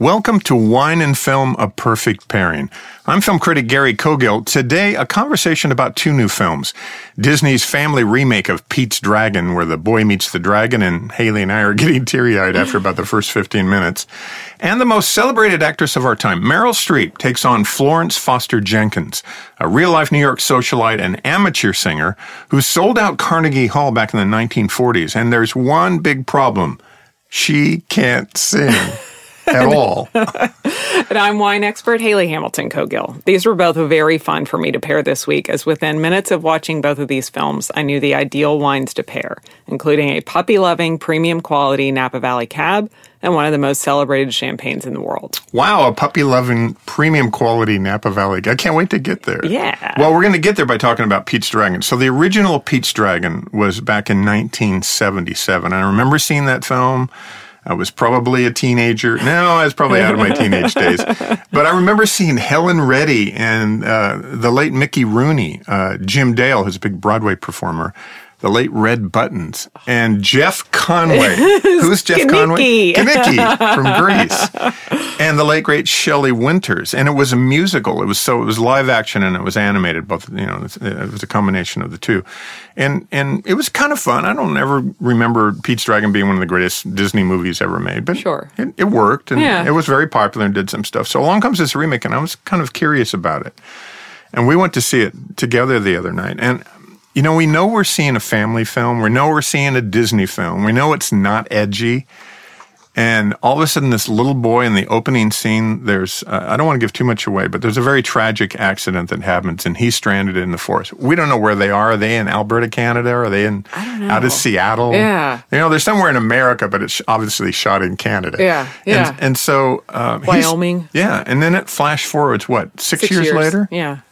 Welcome to Wine and Film, A Perfect Pairing. I'm film critic Gary Cogill. Today, a conversation about two new films. Disney's family remake of Pete's Dragon, where the boy meets the dragon, and Hayley and I are getting teary-eyed after about the first 15 minutes. And the most celebrated actress of our time, Meryl Streep, takes on Florence Foster Jenkins, a real-life New York socialite and amateur singer who sold out Carnegie Hall back in the 1940s. And there's one big problem. She can't sing at all. and I'm wine expert Hayley Hamilton Cogill. These were both very fun for me to pair this week, as within minutes of watching both of these films, I knew the ideal wines to pair, including a puppy loving, premium quality Napa Valley Cab and one of the most celebrated champagnes in the world. Wow, a puppy loving, premium quality Napa Valley. I can't wait to get there. Yeah. Well, we're going to get there by talking about Pete's Dragon. So the original Pete's Dragon was back in 1977. I remember seeing that film. I was probably a teenager. No, I was probably out of my teenage days. But I remember seeing Helen Reddy and uh, the late Mickey Rooney, uh, Jim Dale, who's a big Broadway performer, the late Red Buttons, and Jeff Conway. Who's Jeff Conway? Kenickie from Grease. And the late great Shelley Winters. And it was a musical. It was so it was live action and it was animated. Both you know, it was a combination of the two. And and it was kind of fun. I don't ever remember Pete's Dragon being one of the greatest Disney movies ever made, but sure. it, it worked and Yeah. it was very popular and did some stuff. So along comes this remake, and I was kind of curious about it. And we went to see it together the other night. And you know, we know we're seeing a family film. We know we're seeing a Disney film. We know it's not edgy. And all of a sudden, this little boy in the opening scene, there's, uh, I don't want to give too much away, but there's a very tragic accident that happens and he's stranded in the forest. We don't know where they are. Are they in Alberta, Canada? Are they in, out of Seattle? Yeah. You know, they're somewhere in America, but it's obviously shot in Canada. Yeah, yeah. And, and so, um, Wyoming. Yeah. And then it flash forwards, what, six, Six years later? Yeah.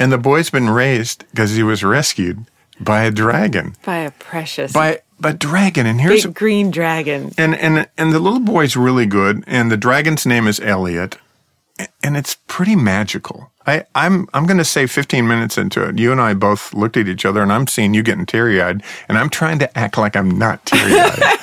And the boy's been raised because he was rescued by a dragon. By a precious By a dragon. And here's big green dragon. and and and the little boy's really good and the dragon's name is Elliot. And it's pretty magical. I, I'm I'm gonna say 15 minutes into it, you and I both looked at each other and I'm seeing you getting teary eyed, and I'm trying to act like I'm not teary eyed.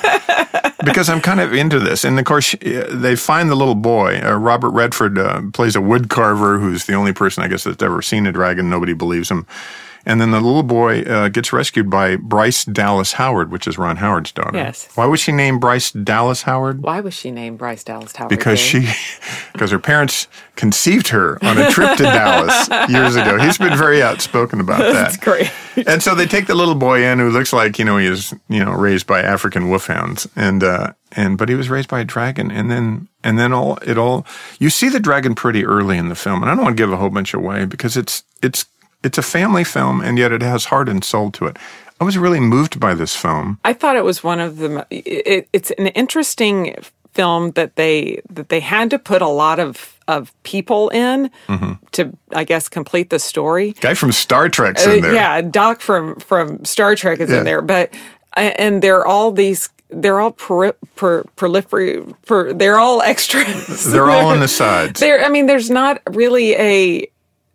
because I'm kind of into this. And of course, they find the little boy. Uh, Robert Redford uh, plays a wood carver who's the only person, I guess, that's ever seen a dragon. Nobody believes him. And then the little boy uh, gets rescued by Bryce Dallas Howard, which is Ron Howard's daughter. Yes. Why was she named Bryce Dallas Howard? Why was she named Bryce Dallas Howard? Because she, because her parents conceived her on a trip to Dallas years ago. He's been very outspoken about that. That's great. And so they take the little boy in who looks like, you know, he is you know, raised by African wolfhounds. And, uh, and, but he was raised by a dragon. And then, and then all, it all, you see the dragon pretty early in the film. And I don't want to give a whole bunch away because it's, it's, it's a family film and yet it has heart and soul to it. I was really moved by this film. I thought it was one of the. It, it's an interesting film that they that they had to put a lot of of people in Mm-hmm. to, I guess, complete the story. Guy from Star Trek's Uh, in there. yeah, Doc from from Star Trek is Yeah. in there, but and they're all these. They're all per, per, proliferate. Per, they're all extras. They're all on the sides. There, I mean, there's not really a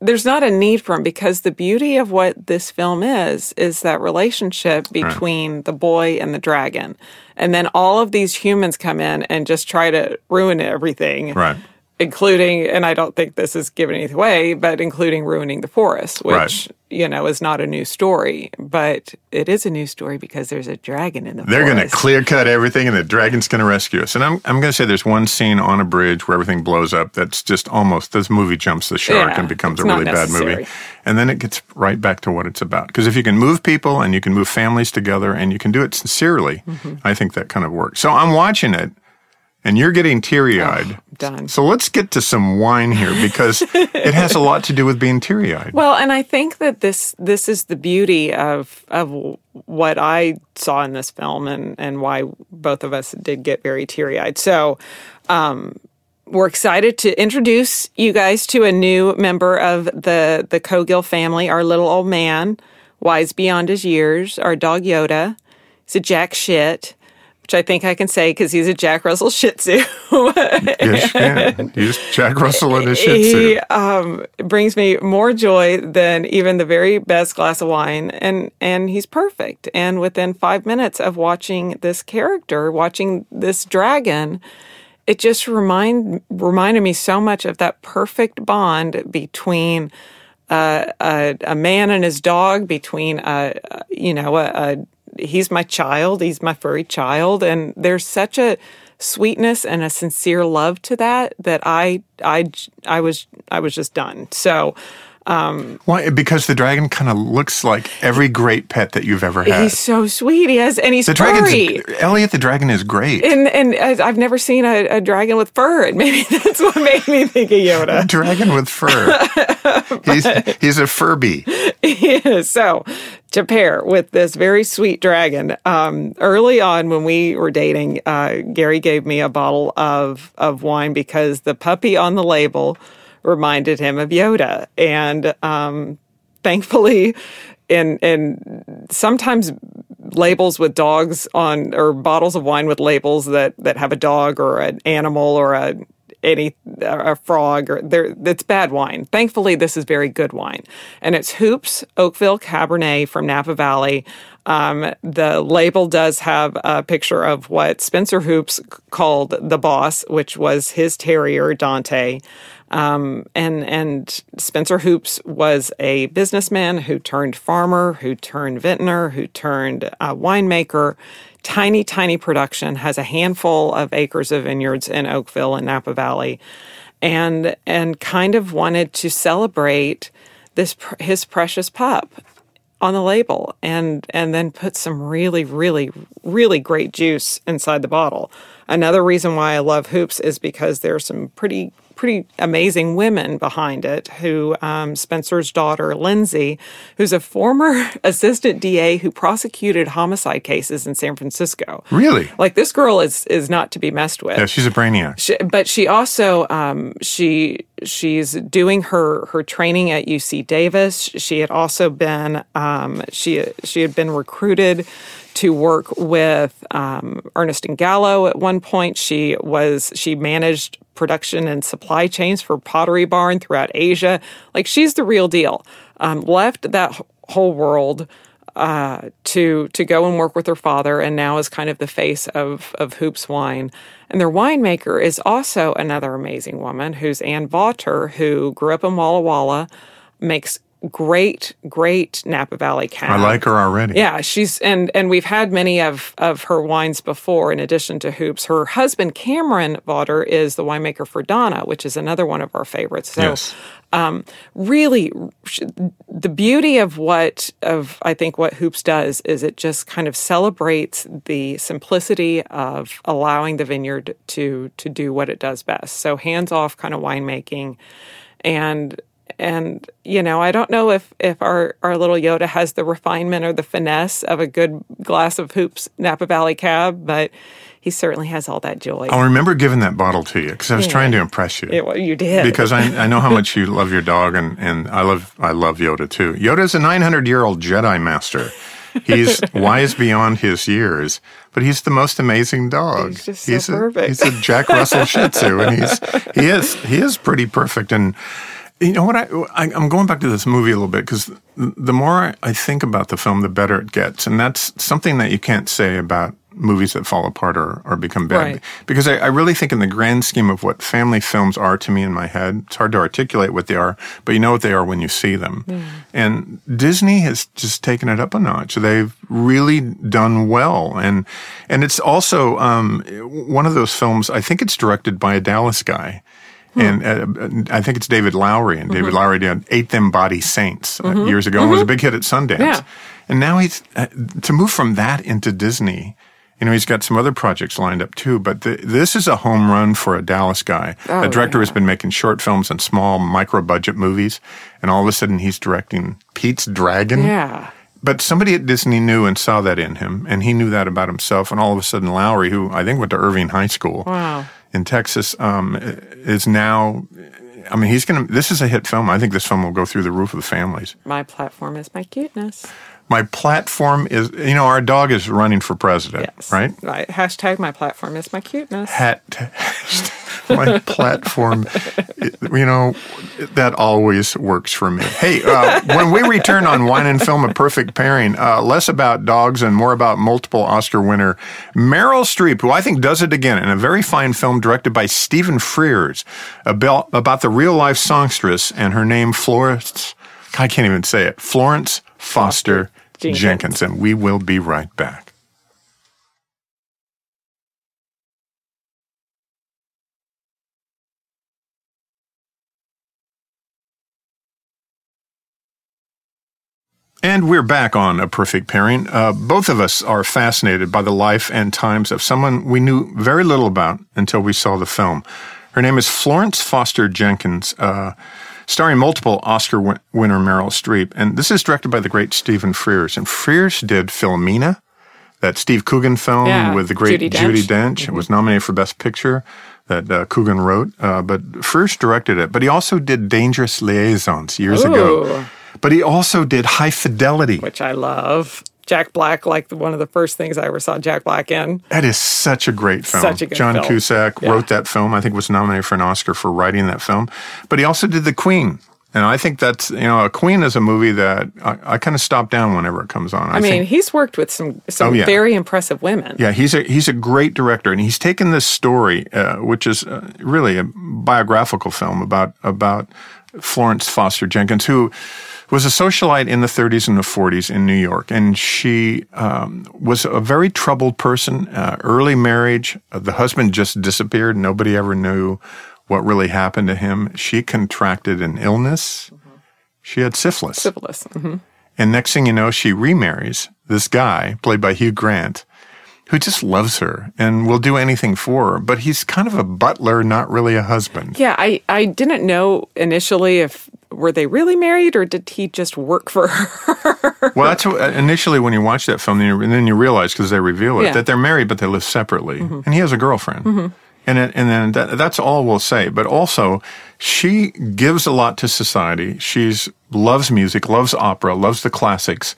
there's not a need for them because the beauty of what this film is is that relationship between the boy and the dragon, and then all of these humans come in and just try to ruin everything, Right. Including, and I don't think this is giving anything away, but including ruining the forest, which Right. you know is not a new story, but it is a new story because there's a dragon in the They're going to clear cut everything, and the dragon's going to rescue us. And I'm, I'm going to say there's one scene on a bridge where everything blows up. That's just almost this movie jumps the shark Yeah, and becomes a really bad movie. And then it gets right back to what it's about. Because if you can move people and you can move families together and you can do it sincerely, Mm-hmm. I think that kind of works. So I'm watching it, and you're getting teary eyed. done. So let's get to some wine here because it has a lot to do with being teary eyed. Well, and I think that this this is the beauty of of what I saw in this film, and and why both of us did get very teary eyed. So. Um, we're excited to introduce you guys to a new member of the the Cogill family, our little old man, wise beyond his years, our dog Yoda. He's a jack shit, which I think I can say because he's a Jack Russell Shih Tzu. yes, can. He's Jack Russell and a Shih Tzu. he um, brings me more joy than even the very best glass of wine, and and he's perfect. And within five minutes of watching this character, watching this dragon, it just remind reminded me so much of that perfect bond between uh, a, a man and his dog, between a, you know a, a he's my child, he's my furry child, and there's such a sweetness and a sincere love to that that I I I was I was just done. So um, Why? Because the dragon kind of looks like every great pet that you've ever had. He's so sweet. He has, and he's the furry. Elliot the dragon is great. And and I've never seen a, a dragon with fur, and maybe that's what made me think of Yoda. A dragon with fur. he's he's a Furby. He is. So to pair with this very sweet dragon. Um, early on, when we were dating, uh, Gary gave me a bottle of of wine because the puppy on the label reminded him of Yoda. And um, thankfully, in in sometimes labels with dogs on or bottles of wine with labels that that have a dog or an animal or a any a frog or there it's bad wine. Thankfully, this is very good wine, and it's Hoopes Oakville Cabernet from Napa Valley. Um, the label does have a picture of what Spencer Hoopes called the boss, which was his terrier Dante. Um, and and Spencer Hoopes was a businessman who turned farmer, who turned vintner, who turned uh, winemaker. Tiny, tiny production has a handful of acres of vineyards in Oakville and Napa Valley, and and kind of wanted to celebrate this his precious pup on the label and and then put some really really really great juice inside the bottle. Another reason why I love hoopes is because there's some pretty pretty amazing women behind it. Who um, Spencer's daughter, Lindsay, who's a former assistant DA who prosecuted homicide cases in San Francisco. Really? Like this girl is is not to be messed with. Yeah, she's a brainiac. She, but she also um, she she's doing her her training at UC Davis. She had also been um, she she had been recruited to work with um, Ernest and Gallo at one point. She was she managed production and supply chains for Pottery Barn throughout Asia. Like she's the real deal. Um, left that whole world uh, to to go and work with her father, and now is kind of the face of of Hoopes Wine. And their winemaker is also another amazing woman, who's Ann Vaughter, who grew up in Walla Walla, makes great, great Napa Valley cab. I like her already. Yeah, she's and and we've had many of of her wines before. In addition to Hoopes, her husband Cameron Vaughter is the winemaker for Dana, which is another one of our favorites. So, yes. Um, really, the beauty of what of I think what Hoopes does is it just kind of celebrates the simplicity of allowing the vineyard to to do what it does best. So hands off kind of winemaking, and and you know i don't know if if our our little yoda has the refinement or the finesse of a good glass of hoopes napa valley cab but he certainly has all that joy i'll remember giving that bottle to you because i was yeah. trying to impress you it, well, you did because I, I know how much you love your dog and and i love i love yoda too yoda's a 900 year old jedi master He's wise beyond his years, but he's the most amazing dog. He's just so he's perfect. A, he's a Jack Russell Shih Tzu, and he's he is he is pretty perfect. And you know what? I, I am going back to this movie a little bit because the more I think about the film, the better it gets, and that's something that you can't say about movies that fall apart or, or become bad. Right. Because I, I, really think, in the grand scheme of what family films are to me in my head, it's hard to articulate what they are, but you know what they are when you see them. Mm. And Disney has just taken it up a notch. They've really done well, and and it's also um, one of those films. I think it's directed by a Dallas guy. Hmm. And uh, I think it's David Lowery, and David mm-hmm. Lowery did "Ain't Them Bodies Saints" uh, mm-hmm. years ago, and was a mm-hmm. big hit at Sundance. Yeah. And now he's uh, to move from that into Disney. You know, he's got some other projects lined up too, but this is a home run for a Dallas guy. Oh, a director yeah. has been making short films and small micro budget movies, and all of a sudden he's directing Pete's Dragon. Yeah. But somebody at Disney knew and saw that in him, and he knew that about himself. And all of a sudden, Lowery, who I think went to Irving High School, wow in Texas um, is now. I mean, he's going to. This is a hit film. I think this film will go through the roof of the families. My platform is my cuteness. My platform is, you know, our dog is running for president, yes. right? Right. Hashtag my platform is my cuteness. Hat, my platform, you know, that always works for me. Hey, uh, when we return on Wine and Film, a perfect pairing, uh, less about dogs and more about multiple Oscar winner Meryl Streep, who I think does it again in a very fine film directed by Stephen Frears about, about the real life songstress and her name Florence. I can't even say it. Florence Foster, Jenkins. Jenkins. And we will be right back. And we're back on A Perfect Pairing. Uh, both of us are fascinated by the life and times of someone we knew very little about until we saw the film. Her name is Florence Foster Jenkins, uh, starring multiple Oscar win- winner Meryl Streep. And this is directed by the great Stephen Frears. And Frears did Philomena, that Steve Coogan film yeah, with the great Judi Dench. Judi Dench. Mm-hmm. It was nominated for Best Picture that uh, Coogan wrote, uh, but Frears directed it. But he also did Dangerous Liaisons years Ooh. ago. But he also did High Fidelity. which I love. Jack Black, like one of the first things I ever saw Jack Black in. That is such a great film. Such a good John film. Cusack Yeah. wrote that film. I think was nominated for an Oscar for writing that film. But he also did The Queen. And I think that's, you know, A Queen is a movie that I, I kind of stop down whenever it comes on. I, I mean, think, he's worked with some some Oh, yeah. very impressive women. yeah, he's a he's a great director, and he's taken this story, uh, which is uh, really a biographical film about about Florence Foster Jenkins, who was a socialite in the 30s and the 40s in New York, and she um, was a very troubled person. Uh, early marriage, uh, the husband just disappeared. Nobody ever knew what really happened to him. She contracted an illness. She had syphilis. Syphilis. hmm And next thing you know, she remarries this guy, played by Hugh Grant, who just loves her and will do anything for her. But he's kind of a butler, not really a husband. Yeah, I, I didn't know initially if were they really married or did he just work for her? Well, that's what, uh, initially when you watch that film, and you- and then you realize because they reveal it Yeah. that they're married, but they live separately, mm-hmm. and he has a girlfriend. Mm-hmm. And it, and then that, that's all we'll say. But also, she gives a lot to society. She's loves music, loves opera, loves the classics.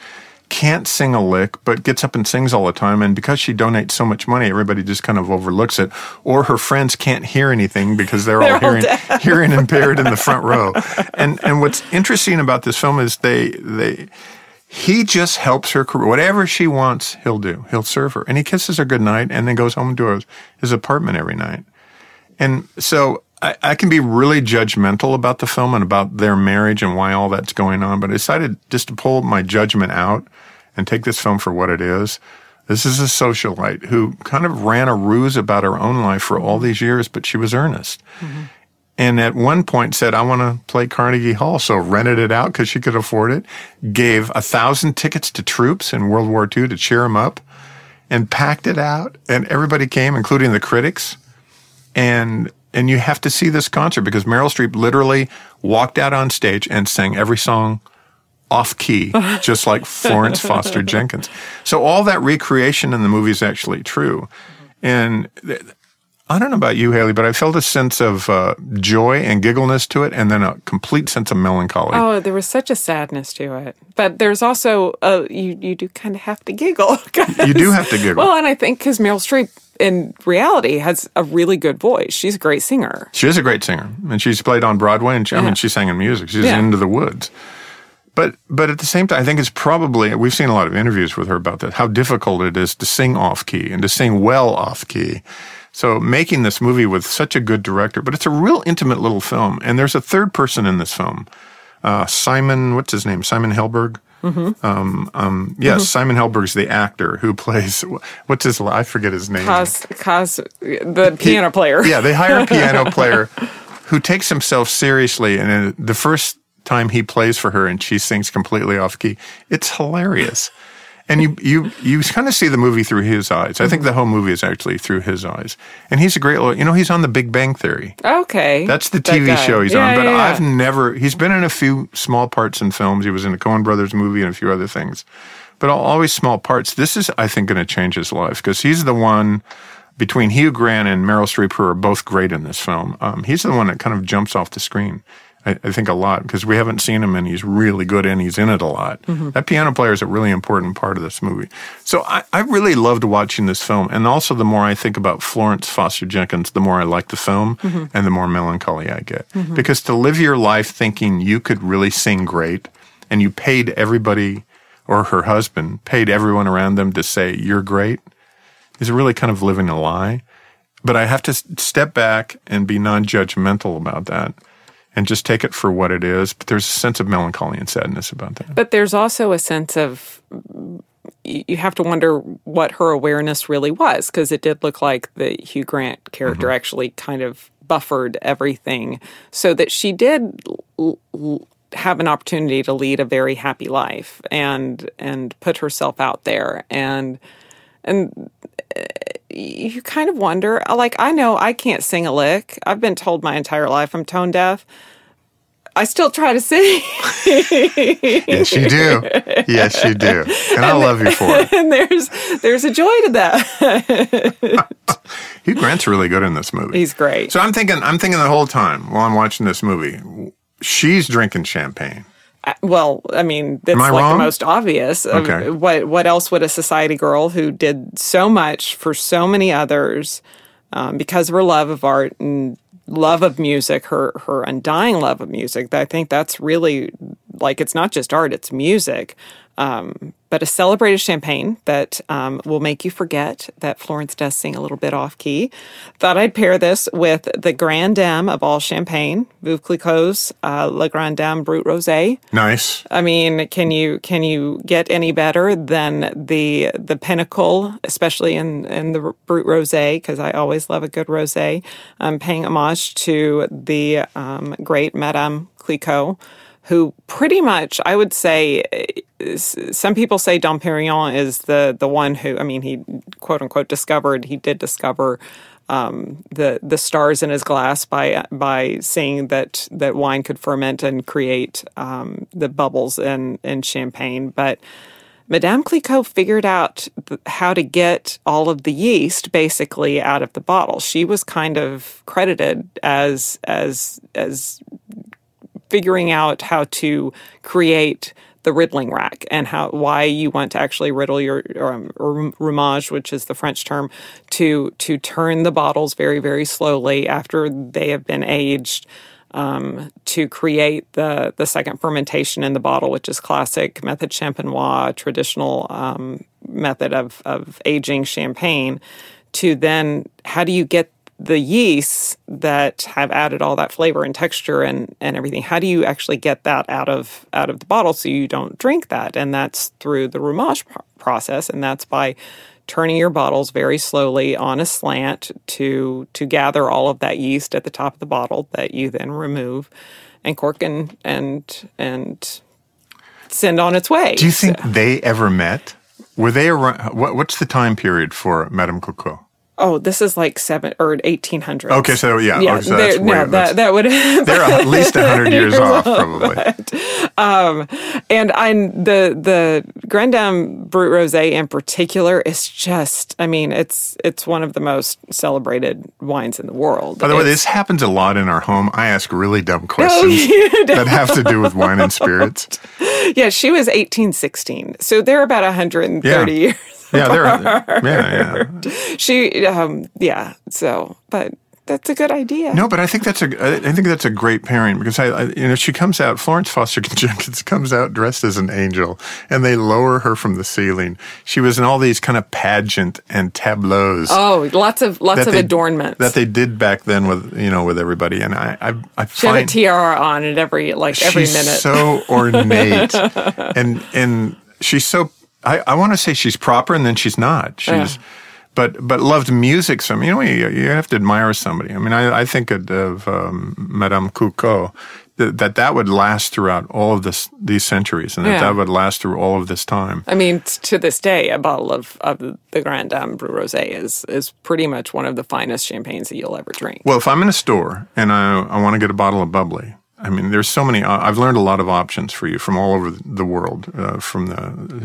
Can't sing a lick, but gets up and sings all the time. And because she donates so much money, everybody just kind of overlooks it. Or her friends can't hear anything because they're, all They're all hearing hearing impaired in the front row. And and what's interesting about this film is they they he just helps her career. Whatever she wants, he'll do. He'll serve her. And he kisses her goodnight and then goes home to his, his apartment every night. And so I, I can be really judgmental about the film and about their marriage and why all that's going on, but I decided just to pull my judgment out and take this film for what it is. This is a socialite who kind of ran a ruse about her own life for all these years, but she was earnest. Mm-hmm. And at one point said, I want to play Carnegie Hall. So rented it out because she could afford it. Gave a thousand tickets to troops in World War II to cheer them up and packed it out. And everybody came, including the critics. And, and you have to see this concert because Meryl Streep literally walked out on stage and sang every song off key, just like Florence Foster Jenkins. So all that recreation in the movie is actually true. And th- I don't know about you, Hayley, but I felt a sense of uh, joy and giggleness to it, and then a complete sense of melancholy. Oh, there was such a sadness to it. But there's also uh, you you do kind of have to giggle. You do have to giggle. Well, and I think because Meryl Streep in reality has a really good voice. She's a great singer. She is a great singer, and she's played on Broadway, and she, I mean, she sang in music. She's Yeah. into the woods. But but at the same time, I think it's probably we've seen a lot of interviews with her about that. How difficult it is to sing off key and to sing well off key. So making this movie with such a good director, but it's a real intimate little film. And there's a third person in this film, uh, Simon. What's his name? Simon Helberg. Um, um, yes, Simon Helberg's the actor who plays. What's his? I forget his name. Cause, cause the piano player. Yeah, they hire a piano player who takes himself seriously, and the first time he plays for her and she sings completely off key, it's hilarious. And you you you kind of see the movie through his eyes. I think the whole movie is actually through his eyes. And he's a great lawyer. you know, he's on The Big Bang Theory. Okay. That's the TV guy. show he's Yeah, on. But yeah. I've never, he's been in a few small parts in films. He was in a Coen Brothers movie and a few other things, but always small parts. This is, I think, going to change his life because he's the one between Hugh Grant and Meryl Streep, who are both great in this film. Um, he's the one that kind of jumps off the screen. I, I think a lot because we haven't seen him and he's really good and he's in it a lot. Mm-hmm. That piano player is a really important part of this movie. So I, I really loved watching this film. And also, the more I think about Florence Foster Jenkins, the more I like the film Mm-hmm. and the more melancholy I get. Because to live your life thinking you could really sing great and you paid everybody or her husband paid everyone around them to say you're great is really kind of living a lie. But I have to step back and be non judgmental about that and just take it for what it is. But there's a sense of melancholy and sadness about that. But there's also a sense of you have to wonder what her awareness really was because it did look like the Hugh Grant character mm-hmm. actually kind of buffered everything so that she did l- l- have an opportunity to lead a very happy life and and put herself out there and and you kind of wonder like I know I can't sing a lick. I've been told my entire life I'm tone deaf. I still try to sing. Yes, you do. Yes, you do. And I love you for it. and there's there's a joy to that. Hugh Grant's really good in this movie. He's great. So I'm thinking, I'm thinking the whole time while I'm watching this movie, she's drinking champagne. Well, I mean, that's I like wrong? the most obvious. Okay. What what else would a society girl who did so much for so many others um, because of her love of art and love of music, her her undying love of music. I think that's really like it's not just art; it's music. Um, but a celebrated champagne that um, will make you forget that Florence does sing a little bit off key. Thought I'd pair this with the Grand Dame of all champagne, Veuve Clicquot's uh, Le Grand Dame Brut Rosé. Nice. I mean, can you can you get any better than the the pinnacle, especially in in the Brut Rosé? Because I always love a good rosé. I'm paying homage to the um, great Madame Clicquot, who pretty much I would say. Some people say Dom Perignon is the the one who I mean he quote unquote discovered he did discover um, the the stars in his glass by by seeing that that wine could ferment and create um, the bubbles in in champagne. But Madame Clicquot figured out th- how to get all of the yeast basically out of the bottle. She was kind of credited as as as figuring out how to create the riddling rack and how why you want to actually riddle your um, or remuage, which is the French term, to to turn the bottles very very slowly after they have been aged. Um, to create the the second fermentation in the bottle, which is classic method champenois, traditional um, method of of aging champagne. To then, how do you get the yeasts that have added all that flavor and texture and, and everything how do you actually get that out of out of the bottle so you don't drink that and that's through the remuage pro- process and that's by turning your bottles very slowly on a slant to to gather all of that yeast at the top of the bottle that you then remove and cork and and and send on its way Do you think they ever met? Were they around? What, what's the time period for Madame Coco? Oh this is like seven or eighteen hundred. Okay, so yeah, yeah okay, so that's no, that's- that, that would They're at least 100 years off, probably. Um, and I the the Grand Dame Brut Rosé in particular is just I mean it's it's one of the most celebrated wines in the world. By the way, this happens a lot in our home. I ask really dumb oh, questions that have to do with wine and spirits. yeah, she was 1816, so they're about 130 Yeah. years. Yeah, they're yeah, yeah. She um yeah, so but that's a good idea. No, but I think that's a I think that's a great pairing because I, I you know she comes out Florence Foster Jenkins comes out dressed as an angel and they lower her from the ceiling. She was in all these kind of pageant and tableaus. Oh, lots of lots of they- adornments. that they did back then with you know with everybody and I I, I she had a tiara on at every like every she's minute. so ornate and and she's so I, I want to say she's proper and then she's not. She's but but loved music. So you know you, you have to admire somebody. I mean I, I think of, um, Madame Clicquot that, that that would last throughout all of this these centuries and that Yeah. that would last through all of this time. I mean, to this day, a bottle of, of the Grand Dame Brut Rosé is is pretty much one of the finest champagnes that you'll ever drink. Well, if I'm in a store and I, I want to get a bottle of bubbly, I mean, there's so many. uh, I've learned a lot of options for you from all over the world, uh, from the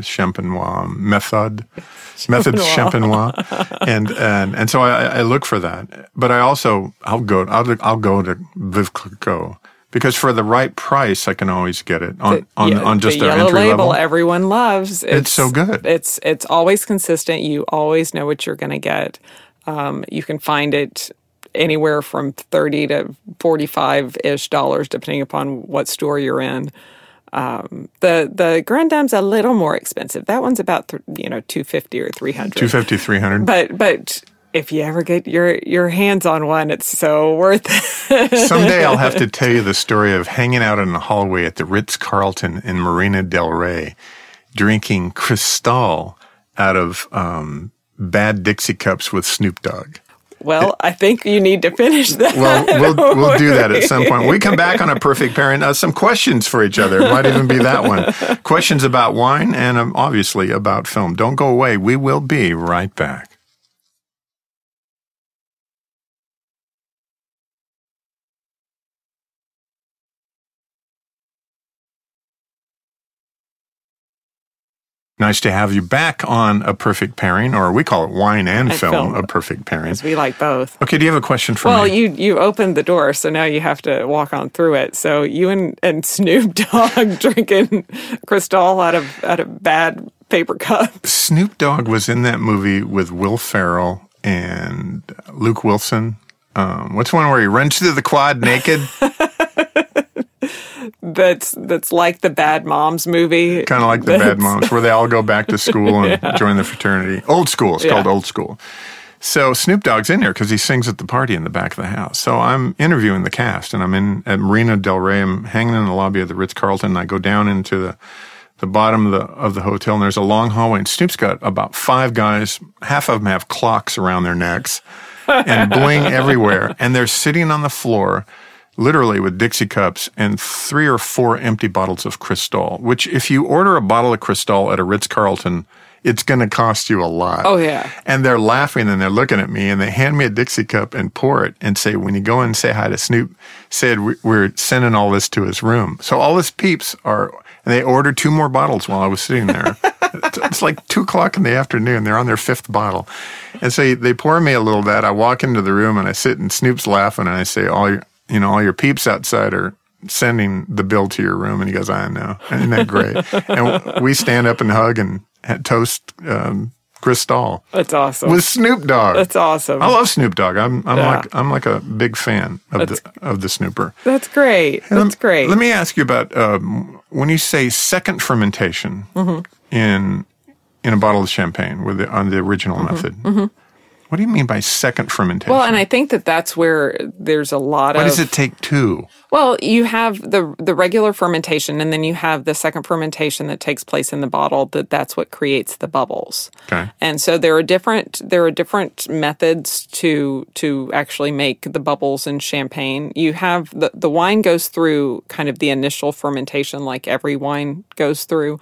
Champenois method, method Champenois, and and and so I, I look for that. But I also I'll go I'll I'll go to Veuve Clicquot Because for the right price, I can always get it on on, Yeah, on just the their entry label level. everyone loves. It's, so good. It's it's always consistent. You always know what you're going to get. Um, you can find it anywhere from thirty to forty five ish dollars, depending upon what store you're in. Um, the the Grand Dame's a little more expensive. That one's about th- you know two fifty or three hundred. 250, 300. But but if you ever get your your hands on one, it's so worth it. Someday I'll have to tell you the story of hanging out in the hallway at the Ritz Carlton in Marina Del Rey, drinking Cristal out of um, bad Dixie cups with Snoop Dogg. Well, I think you need to finish that. Well, we'll we'll do that at some point. We come back on a perfect parent. Uh, some questions for each other. Might even be that one. Questions about wine and um, obviously about film. Don't go away. We will be right back. Nice to have you back on a perfect pairing, or we call it wine and And film, film. a perfect pairing. Because we like both. Okay, do you have a question for Well, me? you you opened the door, so now you have to walk on through it. So you and, and Snoop Dogg drinking Cristal out of out of bad paper cups. Snoop Dogg was in that movie with Will Ferrell and Luke Wilson. Um, what's one where he runs through the quad naked? That's that's like the Bad Moms movie. kind of like the Bad Moms, where they all go back to school and join the fraternity. Old school. It's called Old School. So Snoop Dogg's in there because he sings at the party in the back of the house. So I'm interviewing the cast, and I'm in at Marina Del Rey. I'm hanging in the lobby of the Ritz Carlton. And I go down into the the bottom of the of the hotel, and there's a long hallway. And Snoop's got about five guys. Half of them have clocks around their necks and bling everywhere, and they're sitting on the floor. Literally with Dixie cups and three or four empty bottles of Cristal, which if you order a bottle of Cristal at a Ritz Carlton, it's going to cost you a lot. Oh yeah. And they're laughing and they're looking at me and they hand me a Dixie cup and pour it and say, when you go in and say hi to Snoop, said "We- we're sending all this to his room. So all his peeps are, and they ordered two more bottles while I was sitting there. it's, it's like two o'clock in the afternoon. They're on their fifth bottle. And so they pour me a little of that. I walk into the room and I sit and Snoop's laughing and I say, all your, you know, all your peeps outside are sending the bill to your room. And he goes, I know. Isn't that great? and we stand up and hug and toast, um, Cristal That's awesome. with Snoop Dogg. that's awesome. I love Snoop Dogg. I'm I'm Yeah. like I'm like a big fan of the of the Snooper. That's great. That's great. Let me ask you about um, when you say second fermentation Mm-hmm. in in a bottle of champagne with the, on the original method. What do you mean by second fermentation? Well, and I think that that's where there's a lot Why of Why does it take two? Well, you have the the regular fermentation, and then you have the second fermentation that takes place in the bottle. That that's what creates the bubbles. Okay. And so there are different there are different methods to to actually make the bubbles in champagne. You have the the wine goes through kind of the initial fermentation, like every wine goes through.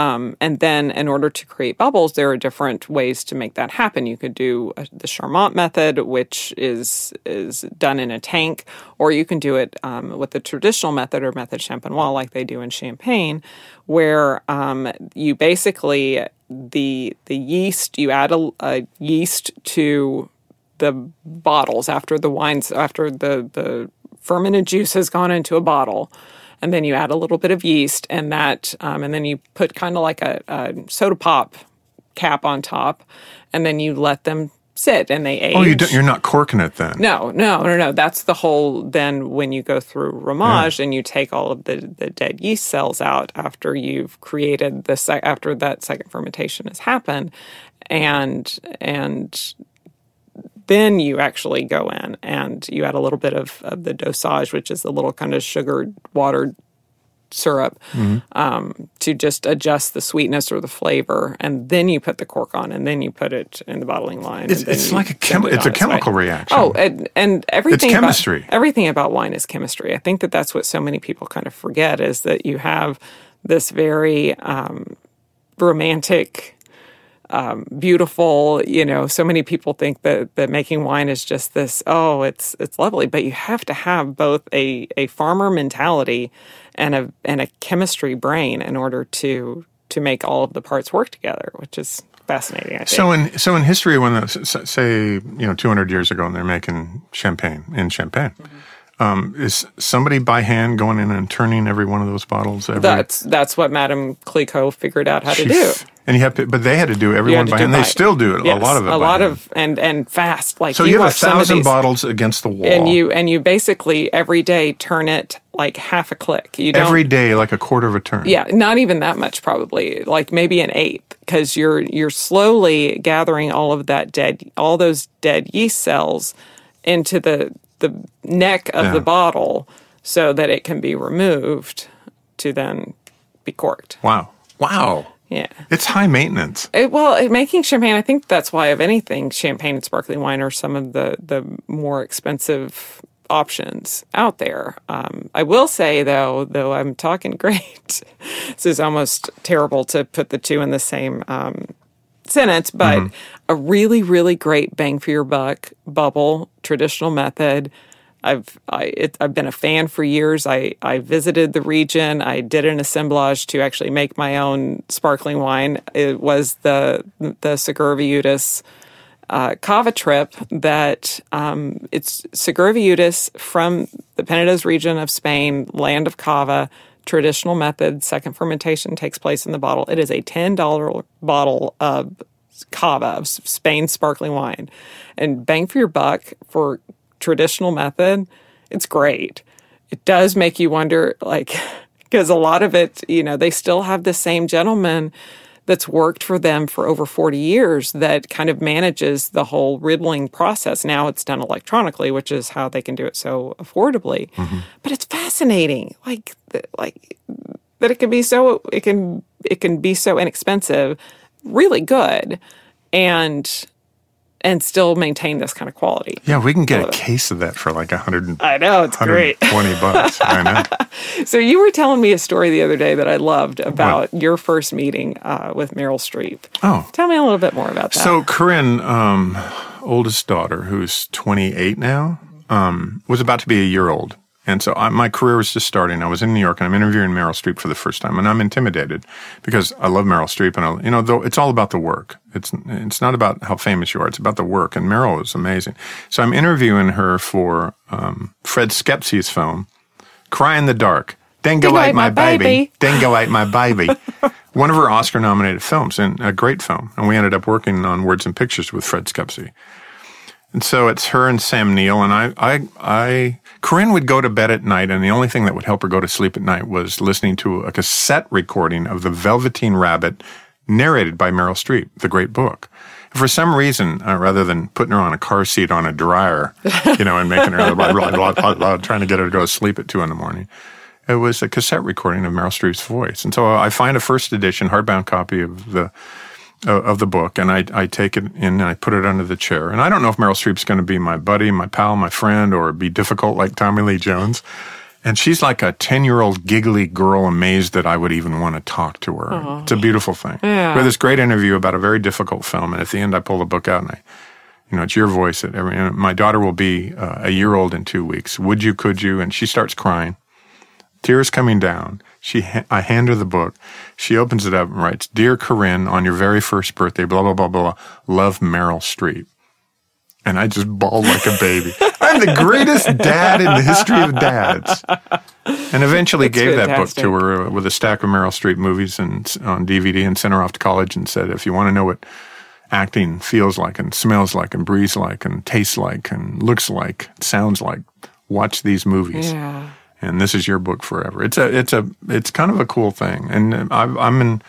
Um, and then, in order to create bubbles, there are different ways to make that happen. You could do uh the Charmat method, which is is done in a tank, or you can do it um, with the traditional method or method champenois, like they do in Champagne, where um, you basically the the yeast you add a, a yeast to the bottles after the wines after the the fermented juice has gone into a bottle and then you add a little bit of yeast and that um, and then you put kind of like a, a soda pop cap on top and then you let them sit and they age Oh, you don't, you're not corking it then. no, no, no, no. That's the whole. Then when you go through remuage and you take all of the, the dead yeast cells out after you've created the sec- after that second fermentation has happened, and and then you actually go in and you add a little bit of, of the dosage, which is a little kind of sugared watered syrup um, to just adjust the sweetness or the flavor, and then you put the cork on, and then you put it in the bottling line. It's, it's like a chem- it it's a its way. chemical reaction. Oh, and, and everything about- chemistry. everything about wine is chemistry. I think that that's what so many people kind of forget is that you have this very um, romantic, um, beautiful. You know, so many people think that that making wine is just this. Oh, it's it's lovely, but you have to have both a a farmer mentality and a and a chemistry brain in order to to make all of the parts work together, which is fascinating. I think. So in so in history, when the, say you know 200 years ago, and they're making champagne in Champagne, Um, is somebody by hand going in and turning every one of those bottles? Every, That's that's what Madame Clicquot figured out how to do. And you have to, but they had to do every You to by do hand. They by- still do it. Yes, a lot of it. a lot hand. of and and fast. Like So you, have a watch some of thousand bottles against the wall. and you and you basically every day turn it like half a click. You don't every day like a quarter of a turn. Yeah, not even that much probably. Like maybe an eighth because you're you're slowly gathering all of that dead all those dead yeast cells into the the neck of Yeah. the bottle so that it can be removed to then be corked. Wow. Wow. Yeah. It's high maintenance. It, well, making champagne, I think that's why of anything, champagne and sparkling wine are some of the the more expensive options out there. Um, I will say though, though I'm talking great, this is almost terrible to put the two in the same um, sentence, but a really, really great bang for your buck bubble traditional method. I've I, it, I've been a fan for years. I, I visited the region. I did an assemblage to actually make my own sparkling wine. It was the the Segura Viudas uh, Cava trip that um, it's Segura Viudas from the Penedès region of Spain, land of Cava. Traditional method, second fermentation takes place in the bottle. It is a ten dollar bottle of Cava of Spain sparkling wine, and bang for your buck for traditional method. It's great. It does make you wonder, like, because a lot of it, you know, they still have the same gentleman that's worked for them for over 40 years that kind of manages the whole riddling process. Now it's done electronically, which is how they can do it so affordably. Mm-hmm. But it's fascinating, like, like that it can be so it can it can be so inexpensive, really good, and and still maintain this kind of quality. Yeah, we can get a case of that for like a hundred I know it's great. twenty bucks. I know. So you were telling me a story the other day that I loved about your first meeting uh, with Meryl Streep. Oh. Tell me a little bit more about that. So Corinne, um, oldest daughter, who's 28 now, um, was about to be a year old. And so I, my career was just starting. I was in New York and I'm interviewing Meryl Streep for the first time, and I'm intimidated because I love Meryl Streep, and I, you know, though it's all about the work. It's it's not about how famous you are; it's about the work. And Meryl is amazing. So I'm interviewing her for um, Fred Schepisi's film, "Cry in the Dark." Dingo ate my baby. Dingo ate my baby. One of her Oscar-nominated films, and a great film. And we ended up working on Words and Pictures with Fred Schepisi. And so it's her and Sam Neill, and I, I, I, Corinne would go to bed at night, and the only thing that would help her go to sleep at night was listening to a cassette recording of The Velveteen Rabbit, narrated by Meryl Streep, the great book. For some reason, uh, rather than putting her on a car seat on a dryer, you know, and making her blah, blah, blah, blah, trying to get her to go to sleep at two in the morning, it was a cassette recording of Meryl Streep's voice. And so I find a first edition hardbound copy of the of the book, and I, I take it in and I put it under the chair. And I don't know if Meryl Streep's going to be my buddy, my pal, my friend, or be difficult like Tommy Lee Jones. And she's like a 10 year old giggly girl amazed that I would even want to talk to her. It's a beautiful thing. Yeah. We had this great interview about a very difficult film. And at the end, I pull the book out and I, you know, it's your voice. At every, and my daughter will be uh, a year old in two weeks. Would you, could you? And she starts crying tears coming down. She, ha- I hand her the book. She opens it up and writes, "Dear Corinne, on your very first birthday, blah blah blah blah. Love Meryl Streep." And I just bawled like a baby. I'm the greatest dad in the history of dads. And eventually That's gave that book to her with a stack of Meryl Streep movies and on DVD and sent her off to college and said, if you want to know what acting feels like and smells like and breathes like and tastes like and looks like, sounds like, watch these movies yeah. And this is your book forever. It's a it's a it's kind of a cool thing, and I've, I'm in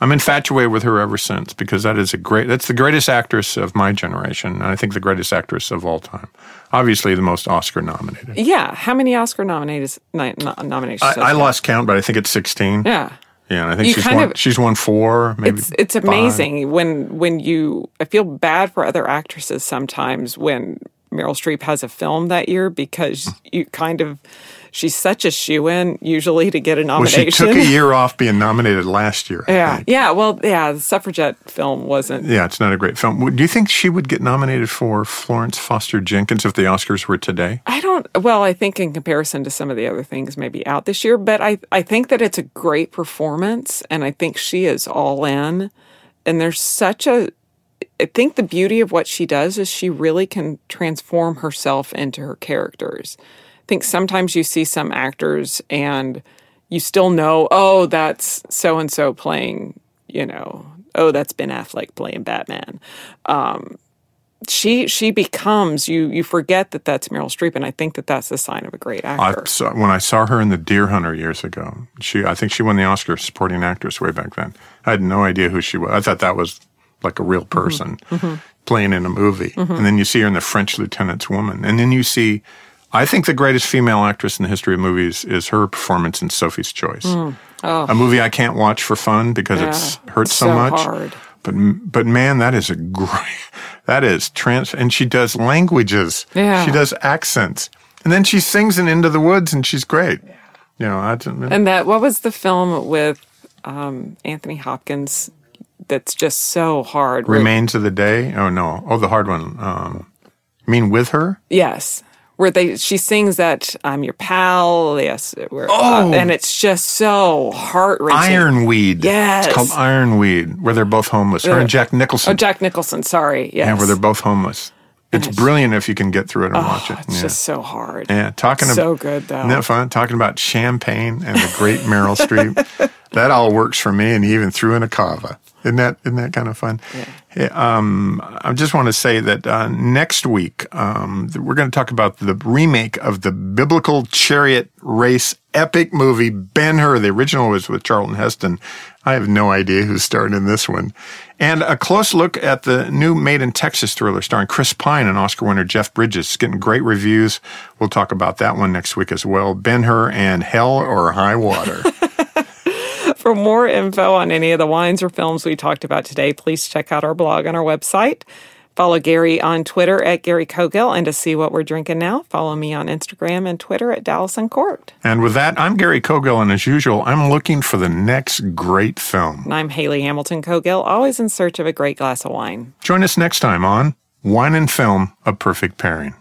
I'm infatuated with her ever since because that is a great that's the greatest actress of my generation, and I think the greatest actress of all time. Obviously, the most Oscar nominated. Yeah. How many Oscar nominations? Ni- no- nominations? I, I lost count, but I think it's 16. Yeah. Yeah, and I think You she's won of- she's won four, maybe. It's it's five. amazing when when you I feel bad for other actresses sometimes when Meryl Streep has a film that year because you kind of she's such a shoe in usually to get a nomination. Well, she took a year off being nominated last year. I yeah, think. yeah. Well, yeah. The suffragette film wasn't. Yeah, it's not a great film. Do you think she would get nominated for Florence Foster Jenkins if the Oscars were today? I don't. Well, I think in comparison to some of the other things, maybe out this year, but I I think that it's a great performance, and I think she is all in. And there's such a. I think the beauty of what she does is she really can transform herself into her characters. Think sometimes you see some actors and you still know, oh, that's so and so playing, you know, oh, that's Ben Affleck playing Batman. Um, she she becomes you you forget that that's Meryl Streep, and I think that that's a sign of a great actor. I saw, when I saw her in The Deer Hunter years ago, she I think she won the Oscar for supporting actress way back then. I had no idea who she was. I thought that was like a real Mm-hmm. person playing in a movie, and then you see her in The French Lieutenant's Woman, and then you see. I think the greatest female actress in the history of movies is her performance in Sophie's Choice, a movie I can't watch for fun because it's hurts so, Oh. so much. hard. But but man, that is a great. That is trans, and she does languages. Yeah. she does accents, and then she sings in Into the Woods, and she's great. You know, I don't- And that what was the film with um, Anthony Hopkins? That's just so hard. Remains of the Day. Oh no, oh the hard one. Um, mean with her? Yes, where they she sings that I'm your pal. Yes, where, Oh! uh, and it's just so heart wrenching. Ironweed. Yes. it's called Ironweed, where they're both homeless. Her and Jack Nicholson. Oh, Jack Nicholson. Sorry. Yes. yeah, where they're both homeless. It's brilliant if you can get through it and watch it. It's yeah. just so hard. Yeah, talking So about good, though. Isn't that fun? Talking about champagne and the great Meryl Streep. That all works for me, and he even threw in a cava. Isn't that isn't that kind of fun? Hey, um, I just want to say that uh, next week um, we're going to talk about the remake of the biblical chariot race epic movie Ben Hur. The original was with Charlton Heston. I have no idea who starred in this one. And a close look at the new Made in Texas thriller starring Chris Pine and Oscar winner Jeff Bridges. It's getting great reviews. We'll talk about that one next week as well. Ben Hur and Hell or High Water. For more info on any of the wines or films we talked about today, please check out our blog on our website. Follow Gary on Twitter at Gary Cogill, and to see what we're drinking now, follow me on Instagram and Twitter at Dallas Uncorked. and with that, I'm Gary Cogill, and as usual, I'm looking for the next great film. And I'm Hayley Hamilton Cogill, always in search of a great glass of wine. Join us next time on Wine and Film, A Perfect Pairing.